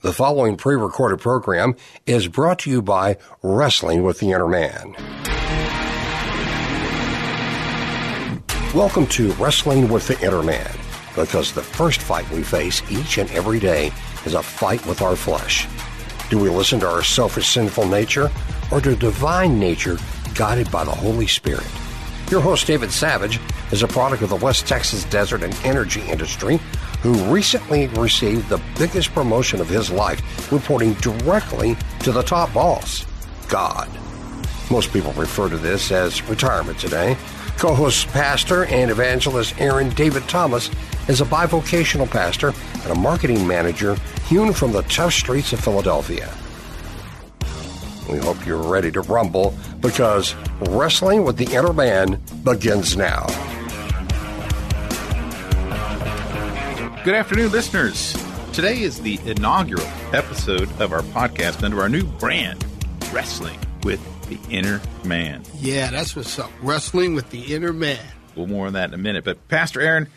The following pre recorded program is brought to you by Wrestling with the Inner Man. Welcome to Wrestling with the Inner Man, because the first fight we face each and every day is a fight with our flesh. Do we listen to our selfish, sinful nature, or to divine nature guided by the Holy Spirit? Your host, David Savage, is a product of the West Texas desert and energy industry who recently received the biggest promotion of his life, reporting directly to the top boss, God. Most people refer to this as retirement today. Co host, pastor, and evangelist Aaron David Thomas is a bivocational pastor and a marketing manager hewn from the tough streets of Philadelphia. We hope you're ready to rumble because Wrestling with the Inner Man begins now. Good afternoon, listeners. Today is the inaugural episode of our podcast under our new brand, Wrestling with the Inner Man. Yeah, that's what's up. Wrestling with the Inner Man. We'll more on that in a minute. But Pastor Aaron,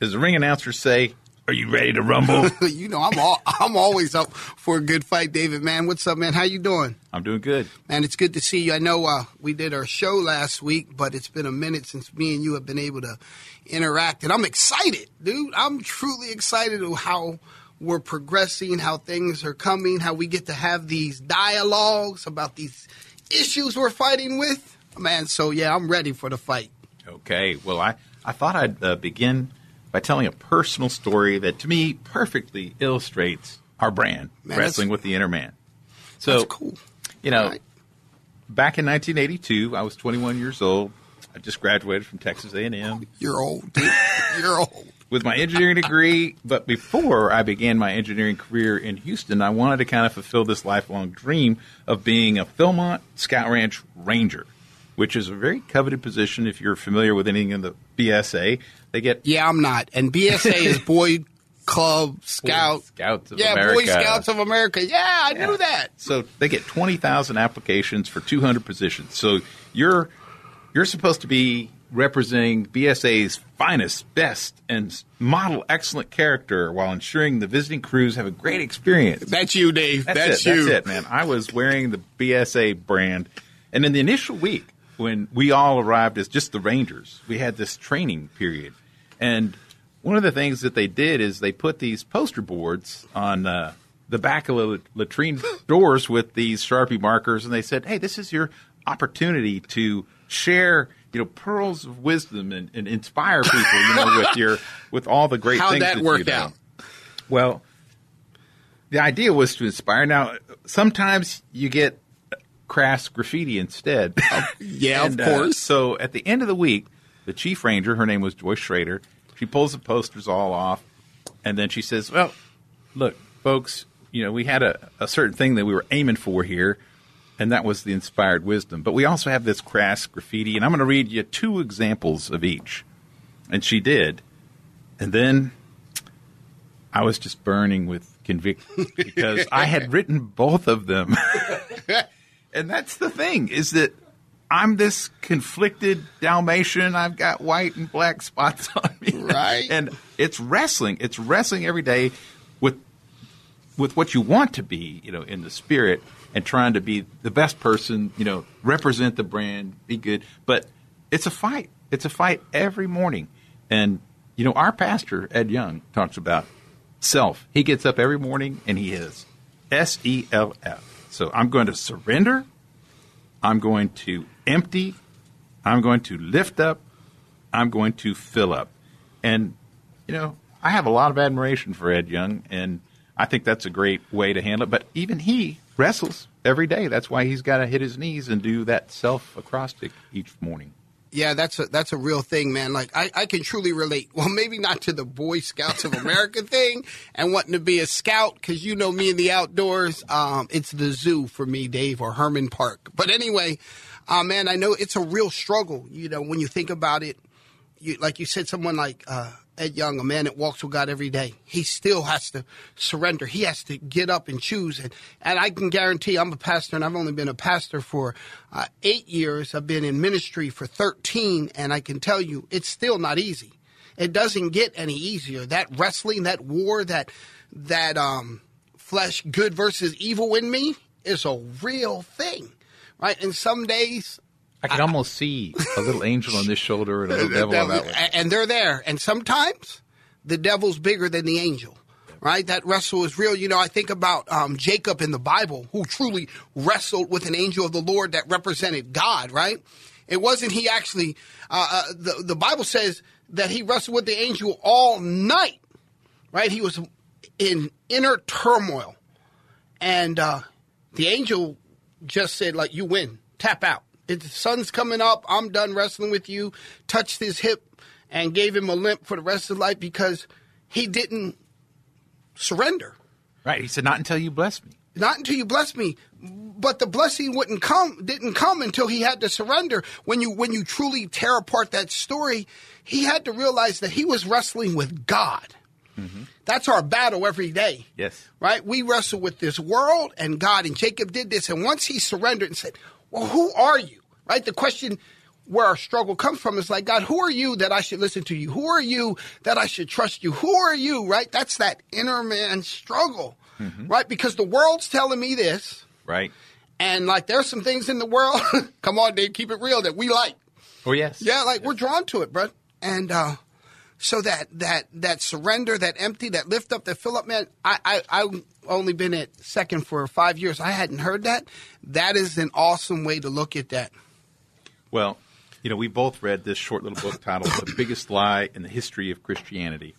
as the ring announcers say, are you ready to rumble? you know, I'm all, I'm always up for a good fight, David. Man, what's up, man? How you doing? I'm doing good. Man, it's good to see you. I know uh, we did our show last week, but it's been a minute since me and you have been able to interact, and I'm excited, dude. I'm truly excited of how we're progressing, how things are coming, how we get to have these dialogues about these issues we're fighting with. Man, so yeah, I'm ready for the fight. Okay. Well, I, I thought I'd uh, begin by telling a personal story that to me perfectly illustrates our brand, Man, Wrestling with the Inner Man. So, That's cool. you know, Right. back in 1982, I was 21 years old. I just graduated from Texas A&M. Oh, you're old, dude. You're old. with my engineering degree. But before I began my engineering career in Houston, I wanted to kind of fulfill this lifelong dream of being a Philmont Scout Ranch Ranger, which is a very coveted position. If you're familiar with anything in the BSA, they get Yeah, I'm not. And BSA is Boy Club Scout. Scouts of yeah, America. Boy Scouts of America. Yeah, I knew that. So they get twenty thousand applications for two hundred positions. So you're you're supposed to be representing BSA's finest, best, and model excellent character while ensuring the visiting crews have a great experience. That's you, Dave. That's, That's, it. you. That's it, man. I was wearing the BSA brand, and in the initial week when we all arrived as just the Rangers, we had this training period, and one of the things that they did is they put these poster boards on uh, the back of the latrine doors with these Sharpie markers, and they said, "Hey, this is your opportunity to share." You know, pearls of wisdom and, and inspire people. You know, with your with all the great How'd things that that work out? Well, the idea was to inspire. Now, sometimes you get crass graffiti instead. Yeah, And, of uh, course. so at the end of the week, the chief ranger, her name was Joyce Schrader, she pulls the posters all off, and then she says, "Well, look, folks, you know, we had a, a certain thing that we were aiming for here." And that was the inspired wisdom. But we also have this crass graffiti, and I'm going to read you two examples of each. And she did. And then I was just burning with conviction because I had written both of them. and that's the thing is that I'm this conflicted Dalmatian. I've got white and black spots on me. Right. And it's wrestling. It's wrestling every day with with what you want to be, you know, in the spirit and trying to be the best person, you know, represent the brand, be good. But it's a fight. It's a fight every morning. And, you know, our pastor, Ed Young, talks about self. He gets up every morning and he is S E L F. So I'm going to surrender. I'm going to empty. I'm going to lift up. I'm going to fill up. And, you know, I have a lot of admiration for Ed Young, and I think that's a great way to handle it. But even he wrestles every day. That's why he's got to hit his knees and do that self acrostic each morning. Yeah, that's a that's a real thing, man. Like I, I can truly relate. Well, maybe not to the Boy Scouts of America thing and wanting to be a scout because you know me in the outdoors. Um, it's the zoo for me, Dave, or Hermann Park. But anyway, uh, man, I know it's a real struggle. You know, when you think about it, you, like you said, someone like uh, Ed Young, a man that walks with God every day, he still has to surrender. He has to get up and choose. And, and I can guarantee I'm a pastor, and I've only been a pastor for uh, eight years. I've been in ministry for 13, and I can tell you it's still not easy. It doesn't get any easier. That wrestling, that war, that that um, flesh, good versus evil in me, is a real thing, right? And some days I can almost see a little angel on this shoulder and a little devil on that one. and they're there. And sometimes the devil's bigger than the angel. Right, that wrestle is real. You know, I think about um, Jacob in the Bible, who truly wrestled with an angel of the Lord that represented God. Right, it wasn't he actually. Uh, uh, the the Bible says that he wrestled with the angel all night. Right, he was in inner turmoil, and uh, the angel just said, "Like you win, tap out. The sun's coming up. I'm done wrestling with you." Touched his hip and gave him a limp for the rest of his life because he didn't surrender. Right. He said, "Not until you bless me." Not until you bless me, but the blessing wouldn't come. Didn't come until he had to surrender. When you when you truly tear apart that story, he had to realize that he was wrestling with God. Mm-hmm. That's our battle every day. Yes. Right? We wrestle with this world and God, and Jacob did this. And once he surrendered and said, Well, who are you? Right? The question where our struggle comes from is like, God, who are you that I should listen to you? Who are you that I should trust you? Who are you? Right? That's that inner man struggle. Right? Because the world's telling me this. Right. And like there's some things in the world, come on, Dave, keep it real that we like. Oh yes. Yeah, like we're drawn to it, bro. And uh, so that that that surrender, that empty, that lift up, that fill up, man. I I I only been at second for five years. I hadn't heard that. That is an awesome way to look at that. Well, you know, we both read this short little book titled "The Biggest Lie in the History of Christianity."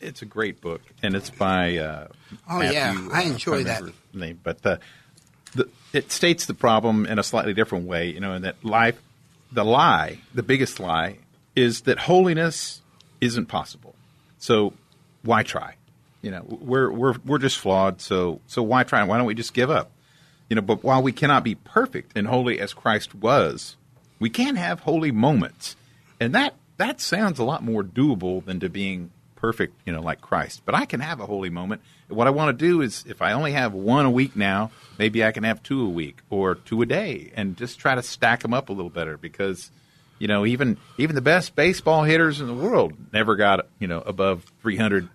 It's a great book, and it's by. Uh, Oh, Matthew, yeah. I uh, enjoy can't that. Name, but uh, the, it states the problem in a slightly different way. You know, in that life, the lie, the biggest lie, is that holiness isn't possible. So why try? You know, we're we're we're just flawed. So so why try? Why don't we just give up? You know, but while we cannot be perfect and holy as Christ was, we can have holy moments, and that that sounds a lot more doable than to being perfect. You know, like Christ. But I can have a holy moment. What I want to do is, if I only have one a week now, maybe I can have two a week or two a day, and just try to stack them up a little better because. You know, even even the best baseball hitters in the world never got you know above 300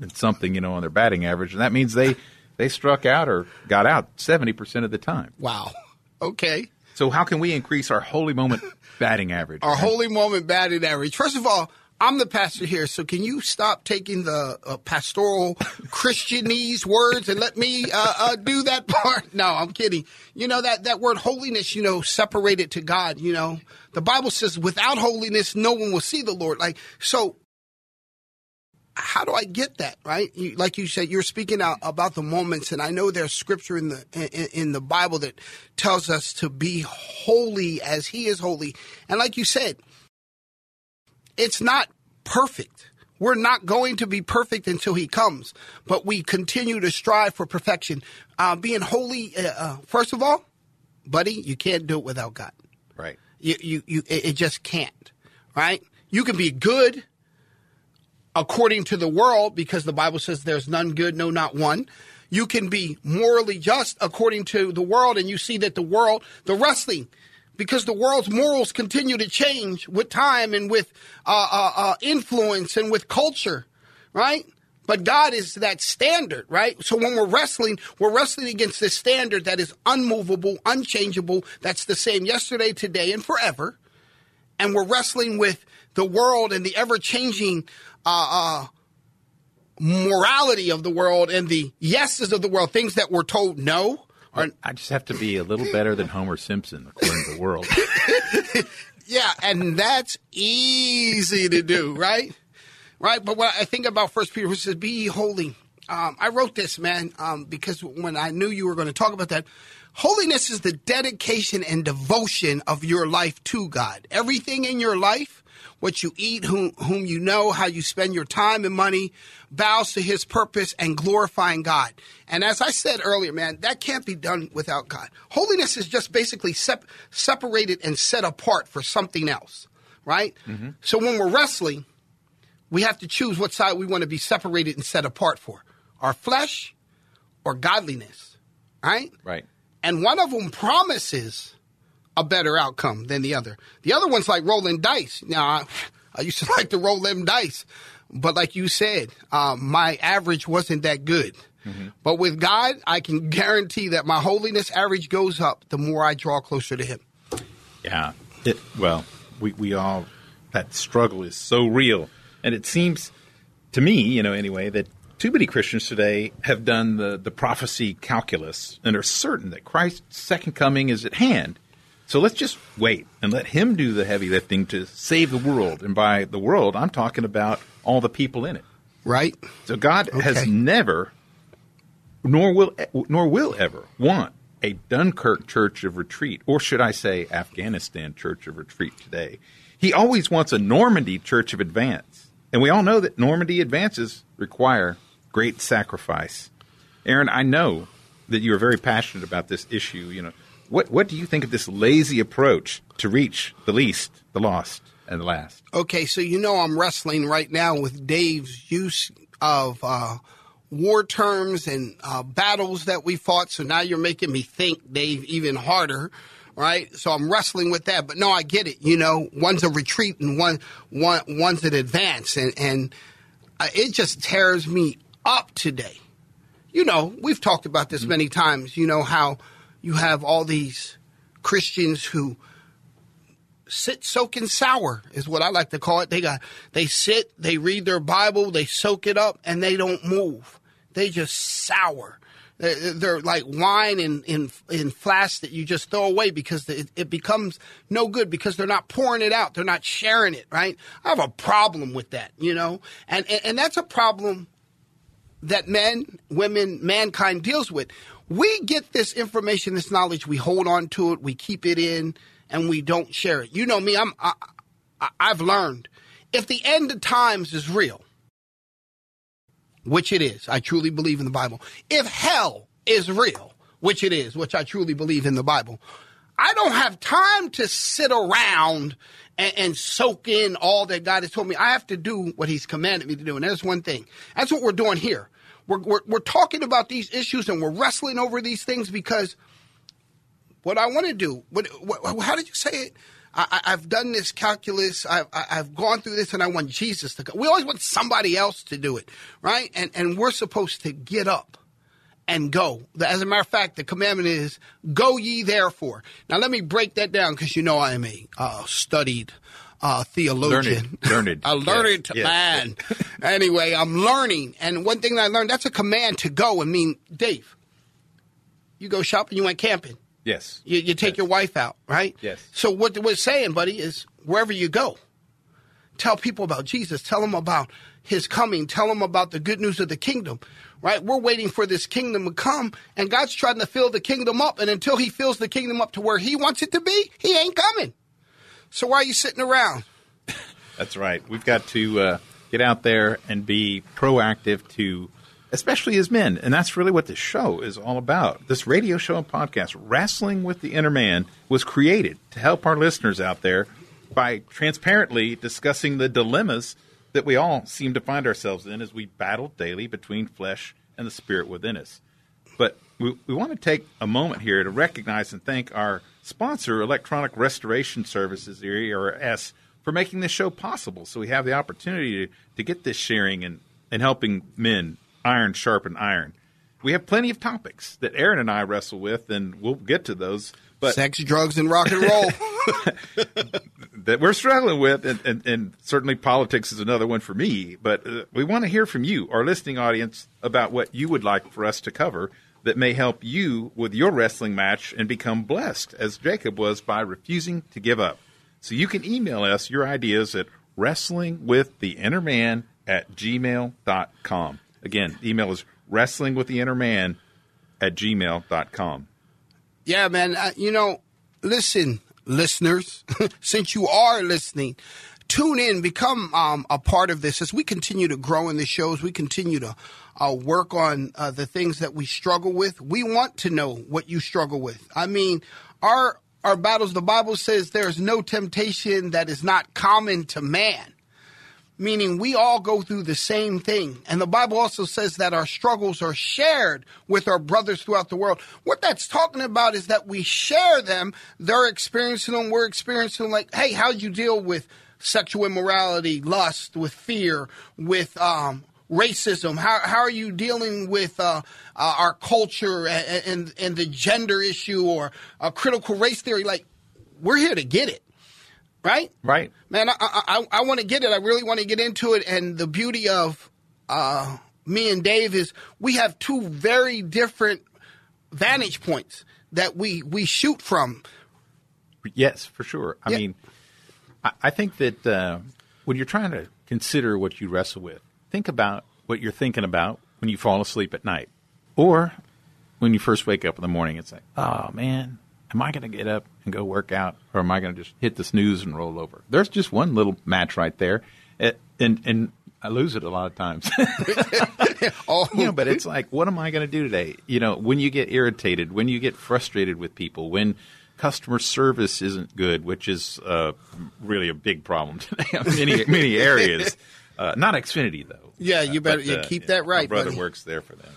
and something you know on their batting average, and that means they they struck out or got out 70 percent of the time. Wow. Okay. So how can we increase our holy moment batting average? Our holy moment batting average. First of all, I'm the pastor here, so can you stop taking the uh, pastoral Christianese words and let me uh, uh, do that part? No, I'm kidding. You know that that word holiness, you know, separated to God. You know, the Bible says, "Without holiness, no one will see the Lord." Like so. How do I get that right? You, like you said, you're speaking out about the moments, and I know there's scripture in the in, in the Bible that tells us to be holy as He is holy. And like you said, it's not perfect. We're not going to be perfect until he comes, but we continue to strive for perfection. Uh, being holy, uh, uh, first of all, buddy, you can't do it without God. right. You, you, you, it it just can't, right? You can be good according to the world because the Bible says there's none good, no, not one. You can be morally just according to the world, and you see that the world, the wrestling, because the world's morals continue to change with time and with uh, uh, uh, influence and with culture, right? But God is that standard, right? So when we're wrestling, we're wrestling against this standard that is unmovable, unchangeable, that's the same yesterday, today, and forever. And we're wrestling with the world and the ever changing uh, uh, morality of the world and the yeses of the world, things that we're told no. I just have to be a little better than Homer Simpson according to the world. yeah, and that's easy to do, right? Right, but what I think about First Peter, which says, "Be holy." Um, I wrote this, man, um, because when I knew you were going to talk about that, holiness is the dedication and devotion of your life to God. Everything in your life, what you eat, whom, whom you know, how you spend your time and money, bows to His purpose and glorifying God. And as I said earlier, man, that can't be done without God. Holiness is just basically sep- separated and set apart for something else, right? Mm-hmm. So when we're wrestling we have to choose what side we want to be separated and set apart for our flesh or godliness, right? right. And one of them promises a better outcome than the other. The other one's like rolling dice. Now, I, I used to like to roll them dice, but like you said, um, my average wasn't that good. But with God, I can guarantee that my holiness average goes up the more I draw closer to Him. Yeah. It well, we we all that struggle is so real, and it seems to me, you know, anyway, that too many Christians today have done the the prophecy calculus and are certain that Christ's second coming is at hand. So let's just wait and let him do the heavy lifting to save the world. And by the world, I'm talking about all the people in it. Right? So God has never, nor will nor will ever want a Dunkirk church of retreat, or should I say, Afghanistan church of retreat today. He always wants a Normandy church of advance, and we all know that Normandy advances require great sacrifice. Aaron, I know that you are very passionate about this issue. You know, what what do you think of this lazy approach to reach the least, the lost, and the last? Okay, so you know I'm wrestling right now with Dave's use of uh, war terms and uh, battles that we fought. So now you're making me think, Dave, even harder, right? So I'm wrestling with that. But no, I get it. You know, one's a retreat and one one one's an advance, and and uh, it just tears me up today. You know, we've talked about this many times. You know how you have all these Christians who sit soaking sour is what I like to call it. They got they sit, they read their Bible, they soak it up, and they don't move. They just sour. They're, they're like wine in, in in flasks that you just throw away because it, it becomes no good because they're not pouring it out. They're not sharing it. Right? I have a problem with that. You know, and and, and that's a problem that men, women, mankind deals with. We get this information, this knowledge, we hold on to it, we keep it in, and we don't share it. You know me, I'm, I, I've learned if the end of times is real, which it is, I truly believe in the Bible. If hell is real, which it is, which I truly believe in the Bible, I don't have time to sit around and, and soak in all that God has told me. I have to do what He's commanded me to do. And that's one thing. That's what we're doing here. We're, we're, we're talking about these issues and we're wrestling over these things because what I want to do, what, what, how did you say it? I, I've done this calculus. I've, I've gone through this, and I want Jesus to. go. We always want somebody else to do it, right? And and we're supposed to get up and go. As a matter of fact, the commandment is "Go ye therefore." Now, let me break that down because you know I am a uh, studied uh, theologian, Learned. Learned. a learned Yes, yes. man. anyway, I'm learning, and one thing that I learned that's a command to go. I mean, Dave, you go shopping, you went camping. Yes. You, you take Yes. your wife out, right? Yes. So what we're saying, buddy, is wherever you go, tell people about Jesus. Tell them about His coming. Tell them about the good news of the kingdom, right? We're waiting for this kingdom to come, and God's trying to fill the kingdom up. And until He fills the kingdom up to where He wants it to be, He ain't coming. So why are you sitting around? That's right. We've got to uh, get out there and be proactive to, especially as men. And that's really what this show is all about. This radio show and podcast, Wrestling with the Inner Man, was created to help our listeners out there by transparently discussing the dilemmas that we all seem to find ourselves in as we battle daily between flesh and the spirit within us. But we, we want to take a moment here to recognize and thank our sponsor, Electronic Restoration Services, ERS, for making this show possible. So we have the opportunity to, to get this sharing and, and helping men iron sharpen iron. We have plenty of topics that Aaron and I wrestle with, and we'll get to those. But Sex, drugs, and rock and roll. that we're struggling with, and, and, and certainly politics is another one for me. But uh, we want to hear from you, our listening audience, about what you would like for us to cover that may help you with your wrestling match and become blessed, as Jacob was by refusing to give up. So you can email us your ideas at wrestlingwiththeinnerman at gmail.com. Again, email is wrestlingwiththeinnerman at gmail.com. Yeah, man. You know, listen, listeners, since you are listening, tune in, become um, a part of this as we continue to grow in the shows. We continue to uh, work on uh, the things that we struggle with. We want to know what you struggle with. I mean, our our battles. The Bible says there's no temptation that is not common to man meaning we all go through the same thing. And the Bible also says that our struggles are shared with our brothers throughout the world. What that's talking about is that we share them. They're experiencing them. We're experiencing them. Like, hey, how'd you deal with sexual immorality, lust, with fear, with um, racism? How how are you dealing with uh, uh, our culture and, and and the gender issue or critical race theory? Like, we're here to get it, right? Right. Man, I I, I want to get it. I really want to get into it. And the beauty of uh, me and Dave is we have two very different vantage points that we we shoot from. Yes, for sure. I Yeah. mean, I, I think that uh, when you're trying to consider what you wrestle with, think about what you're thinking about when you fall asleep at night, or when you first wake up in the morning. It's like, oh man, am I going to get up and go work out, or am I going to just hit the snooze and roll over? There's just one little match right there, It- and and I lose it a lot of times. Oh, you know, but it's like, what am I going to do today? You know, when you get irritated, when you get frustrated with people, when customer service isn't good, which is uh, really a big problem today in many many areas. Uh, not Xfinity though. Yeah, you Uh, better- but, you uh, keep that right, My brother buddy. works there for them.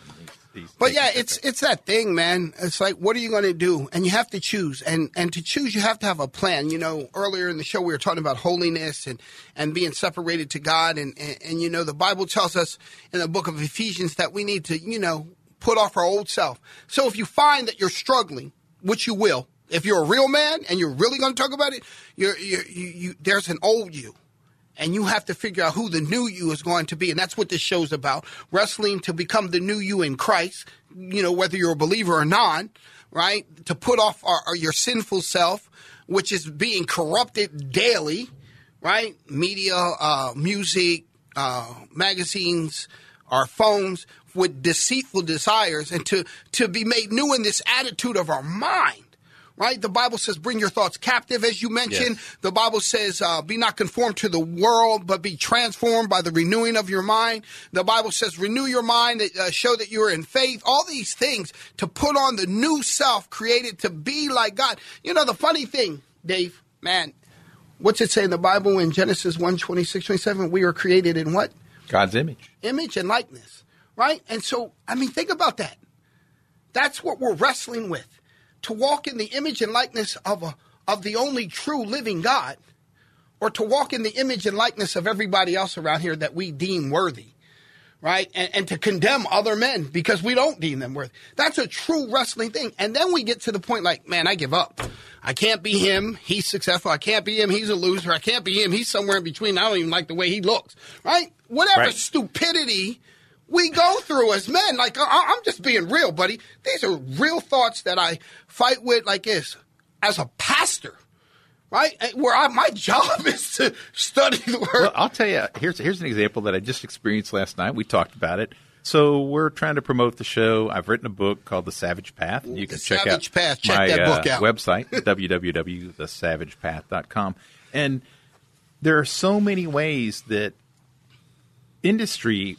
He's, he's But yeah, it's it's that thing, man. It's like, what are you going to do? And you have to choose. And and to choose, you have to have a plan. You know, earlier in the show, we were talking about holiness and and being separated to God. And and, and you know, the Bible tells us in the book of Ephesians that we need to, you know, put off our old self. So if you find that you're struggling, which you will, if you're a real man and you're really going to talk about it, you're, you're, you you there's an old you and you have to figure out who the new you is going to be. And that's what this show's about. Wrestling to become the new you in Christ, you know, whether you're a believer or not, right? To put off our, our- your sinful self, which is being corrupted daily, right? Media, uh, music, uh, magazines, our phones with deceitful desires and to, to be made new in this attitude of our mind. Right? The Bible says, bring your thoughts captive, as you mentioned. Yes. The Bible says, uh, be not conformed to the world, but be transformed by the renewing of your mind. The Bible says, renew your mind, uh, show that you are in faith. All these things to put on the new self created to be like God. You know, the funny thing, Dave, man, what's it say in the Bible in Genesis 1 26, 27? We are created in what? God's image. image and likeness, right? And so, I mean, think about that. That's what we're wrestling with. To walk in the image and likeness of a of the only true living God, or to walk in the image and likeness of everybody else around here that we deem worthy, right? And, and to condemn other men because we don't deem them worthy. That's a true wrestling thing. And then we get to the point like, man, I give up. I can't be him. He's successful. I can't be him. He's a loser. I can't be him. He's somewhere in between. I don't even like the way he looks, right? Whatever Right. stupidity we go through as men. Like, I- I'm just being real, buddy. These are real thoughts that I fight with like this as a pastor, right? Where I, my job is to study the word. Well, I'll tell you. Here's here's an example that I just experienced last night. We talked about it. So we're trying to promote the show. I've written a book called The Savage Path. and You The can check Savage out Path. Check my that book uh, out. website www.thesavagepath.com. And there are so many ways that industry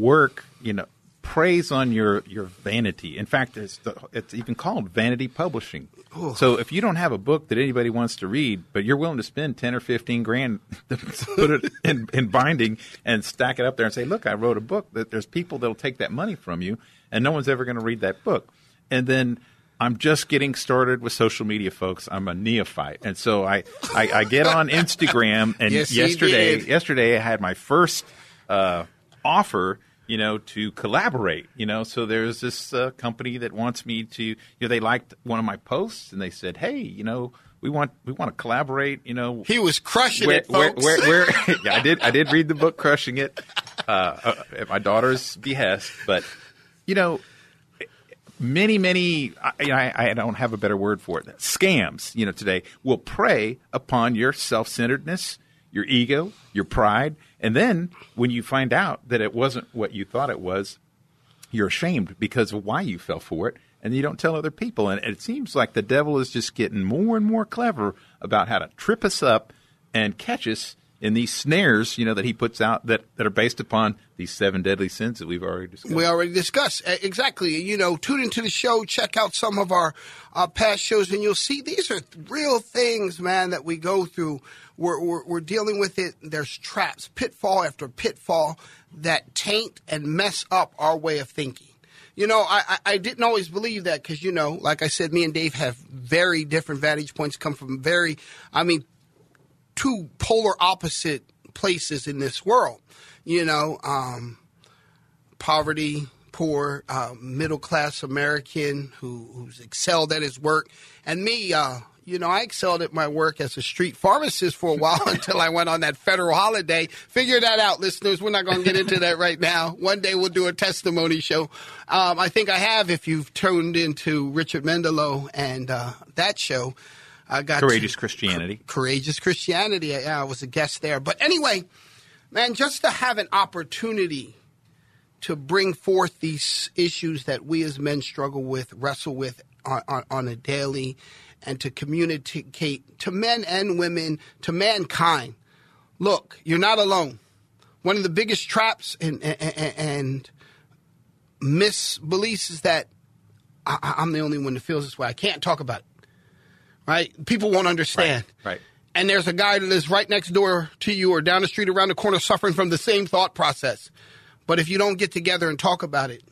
work, you know, preys on your, your vanity. In fact, it's, the, it's even called vanity publishing. So if you don't have a book that anybody wants to read, but you're willing to spend 10 or 15 grand to put it in, in binding and stack it up there and say, look, I wrote a book, that there's people that'll take that money from you and no one's ever going to read that book. And then I'm just getting started with social media, folks. I'm a neophyte, and so I I, I get on Instagram. And Yes, yesterday, yesterday I had my first uh, offer, you know, to collaborate. You know, so there's this uh, company that wants me to. You know, they liked one of my posts, and they said, "Hey, you know, we want we want to collaborate." You know, He was crushing where, it, folks. where, where yeah, I did I did read the book Crushing It uh, uh, at my daughter's behest, but you know, many many I, you know, I, I don't have a better word for it. Scams, you know, today will prey upon your self centeredness, your ego, your pride, and then when you find out that it wasn't what you thought it was, you're ashamed because of why you fell for it and you don't tell other people. And it seems like the devil is just getting more and more clever about how to trip us up and catch us in these snares you know that he puts out that, that are based upon these seven deadly sins that we've already discussed We already discussed exactly. You know, tune into the show, check out some of our uh, past shows, and you'll see these are real things, man, that we go through. We're, we're, we're dealing with it. There's traps, pitfall after pitfall that taint and mess up our way of thinking. You know, I, I didn't always believe that because, you know, like I said, me and Dave have very different vantage points, come from very, I mean, two polar opposite places in this world. You know, um, poverty, poor, uh, middle class American who, who's excelled at his work. And me, uh, you know, I excelled at my work as a street pharmacist for a while until I went on that federal holiday. Figure that out, listeners. We're not going to get into that right now. One day we'll do a testimony show. Um, I think I have if you've tuned into Richard Mendelow and uh, that show. I got Courageous Christianity. Courageous Christianity. Yeah, I was a guest there. But anyway, man, just to have an opportunity to bring forth these issues that we as men struggle with, wrestle with on, on, on a daily, and to communicate to men and women, to mankind. Look, you're not alone. One of the biggest traps and, and, and misbeliefs is that I, I'm the only one that feels this way. I can't talk about it. Right? People won't understand. Right. right. And there's a guy that lives right next door to you or down the street around the corner suffering from the same thought process. But if you don't get together and talk about it,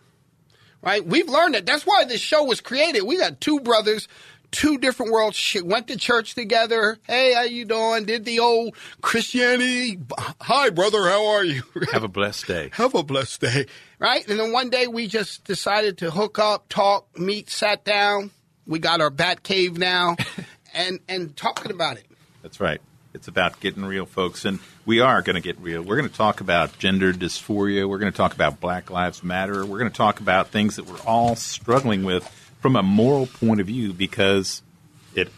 right? We've learned that. That's why this show was created. We got two brothers, two different worlds, went to church together. Hey, how you doing? Did the old Christianity. Hi, brother. How are you? Have a blessed day. Have a blessed day. Right? And then one day we just decided to hook up, talk, meet, sat down. We got our bat cave now and, and talking about it. That's right. It's about getting real, folks. And we are going to get real. We're going to talk about gender dysphoria. We're going to talk about Black Lives Matter. We're going to talk about things that we're all struggling with from a moral point of view because it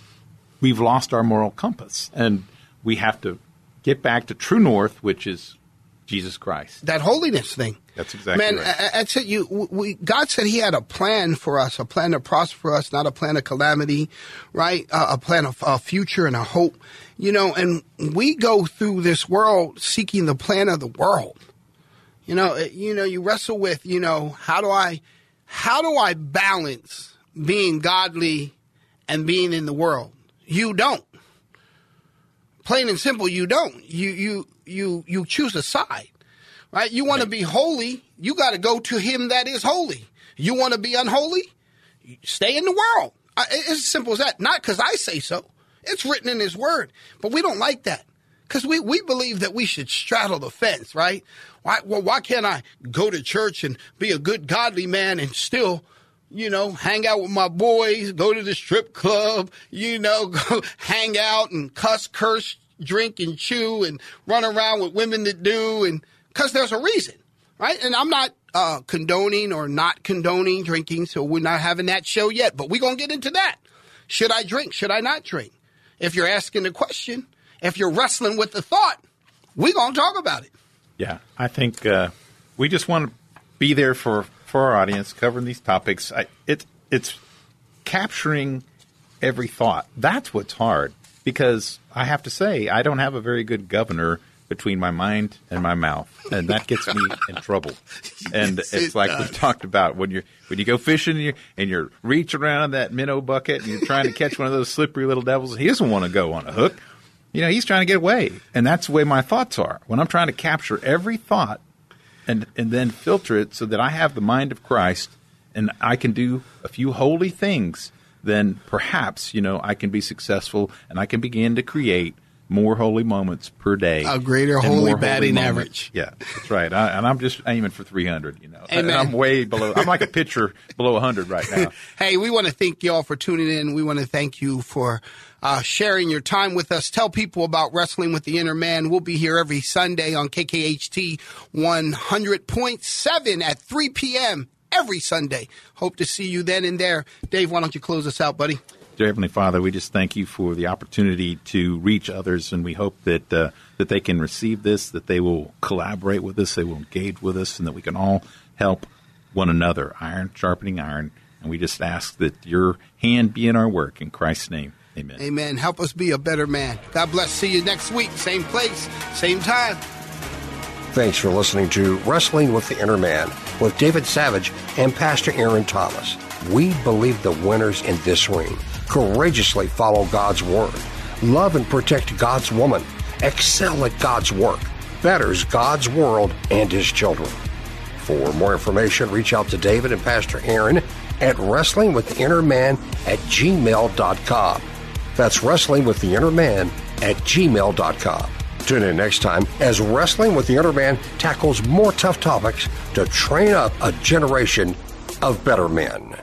we've lost our moral compass and we have to get back to true north, which is Jesus Christ. That holiness thing. That's exactly Man, right. that's it. You, we, God said He had a plan for us, a plan to prosper us, not a plan of calamity, right? Uh, a plan of a future and a hope, you know. And we go through this world seeking the plan of the world. You know, you know, you wrestle with, you know, how do I, how do I balance being godly and being in the world? You don't. Plain and simple, you don't. You you you you choose a side right? You want right. to be holy, you got to go to him that is holy. You want to be unholy, stay in the world. It's as simple as that. Not because I say so. It's written in his word. But we don't like that. Because we, we believe that we should straddle the fence, right? Why, well, why can't I go to church and be a good, godly man and still, you know, hang out with my boys, go to the strip club, you know, go hang out and cuss, curse, drink and chew and run around with women that do and because there's a reason, right? And I'm not uh, condoning or not condoning drinking, so we're not having that show yet, but we're to get into that. Should I drink? Should I not drink? If you're asking the question, if you're wrestling with the thought, we're to talk about it. Yeah, I think uh, we just want to be there for, for our audience, covering these topics. I, it, it's capturing every thought. That's what's hard because I have to say, I don't have a very good governor between my mind and my mouth, and that gets me in trouble. And yes, it's it like does. we talked about when you when you go fishing and you and you're reaching around that minnow bucket and you're trying to catch one of those slippery little devils. He doesn't want to go on a hook. You know, he's trying to get away, and that's the way my thoughts are. When I'm trying to capture every thought and and then filter it so that I have the mind of Christ and I can do a few holy things, then perhaps you know I can be successful and I can begin to create more holy moments per day. A greater holy batting holy average. Yeah, that's right. I, and I'm just aiming for 300. You know, Amen. and I'm way below. I'm like a pitcher below 100 right now. hey, we want to thank y'all for tuning in. We want to thank you for uh, sharing your time with us. Tell people about wrestling with the inner man. We'll be here every Sunday on KKHT 100.7 at 3 p.m. every Sunday. Hope to see you then and there. Dave, why don't you close us out, buddy? Dear Heavenly Father, we just thank you for the opportunity to reach others, and we hope that uh, that they can receive this, that they will collaborate with us, they will engage with us, and that we can all help one another, iron sharpening iron. And we just ask that your hand be in our work. In Christ's name, amen. Amen. Help us be a better man. God bless. See you next week, same place, same time. Thanks for listening to Wrestling with the Inner Man with David Savage and Pastor Aaron Thomas. We believe the winners in this ring courageously follow God's word, love and protect God's woman, excel at God's work, betters God's world and his children. For more information, reach out to David and Pastor Aaron at Wrestling with the Inner Man at gmail.com. That's Wrestling with the Inner Man at gmail.com. Tune in next time as Wrestling with the Inner Man tackles more tough topics to train up a generation of better men.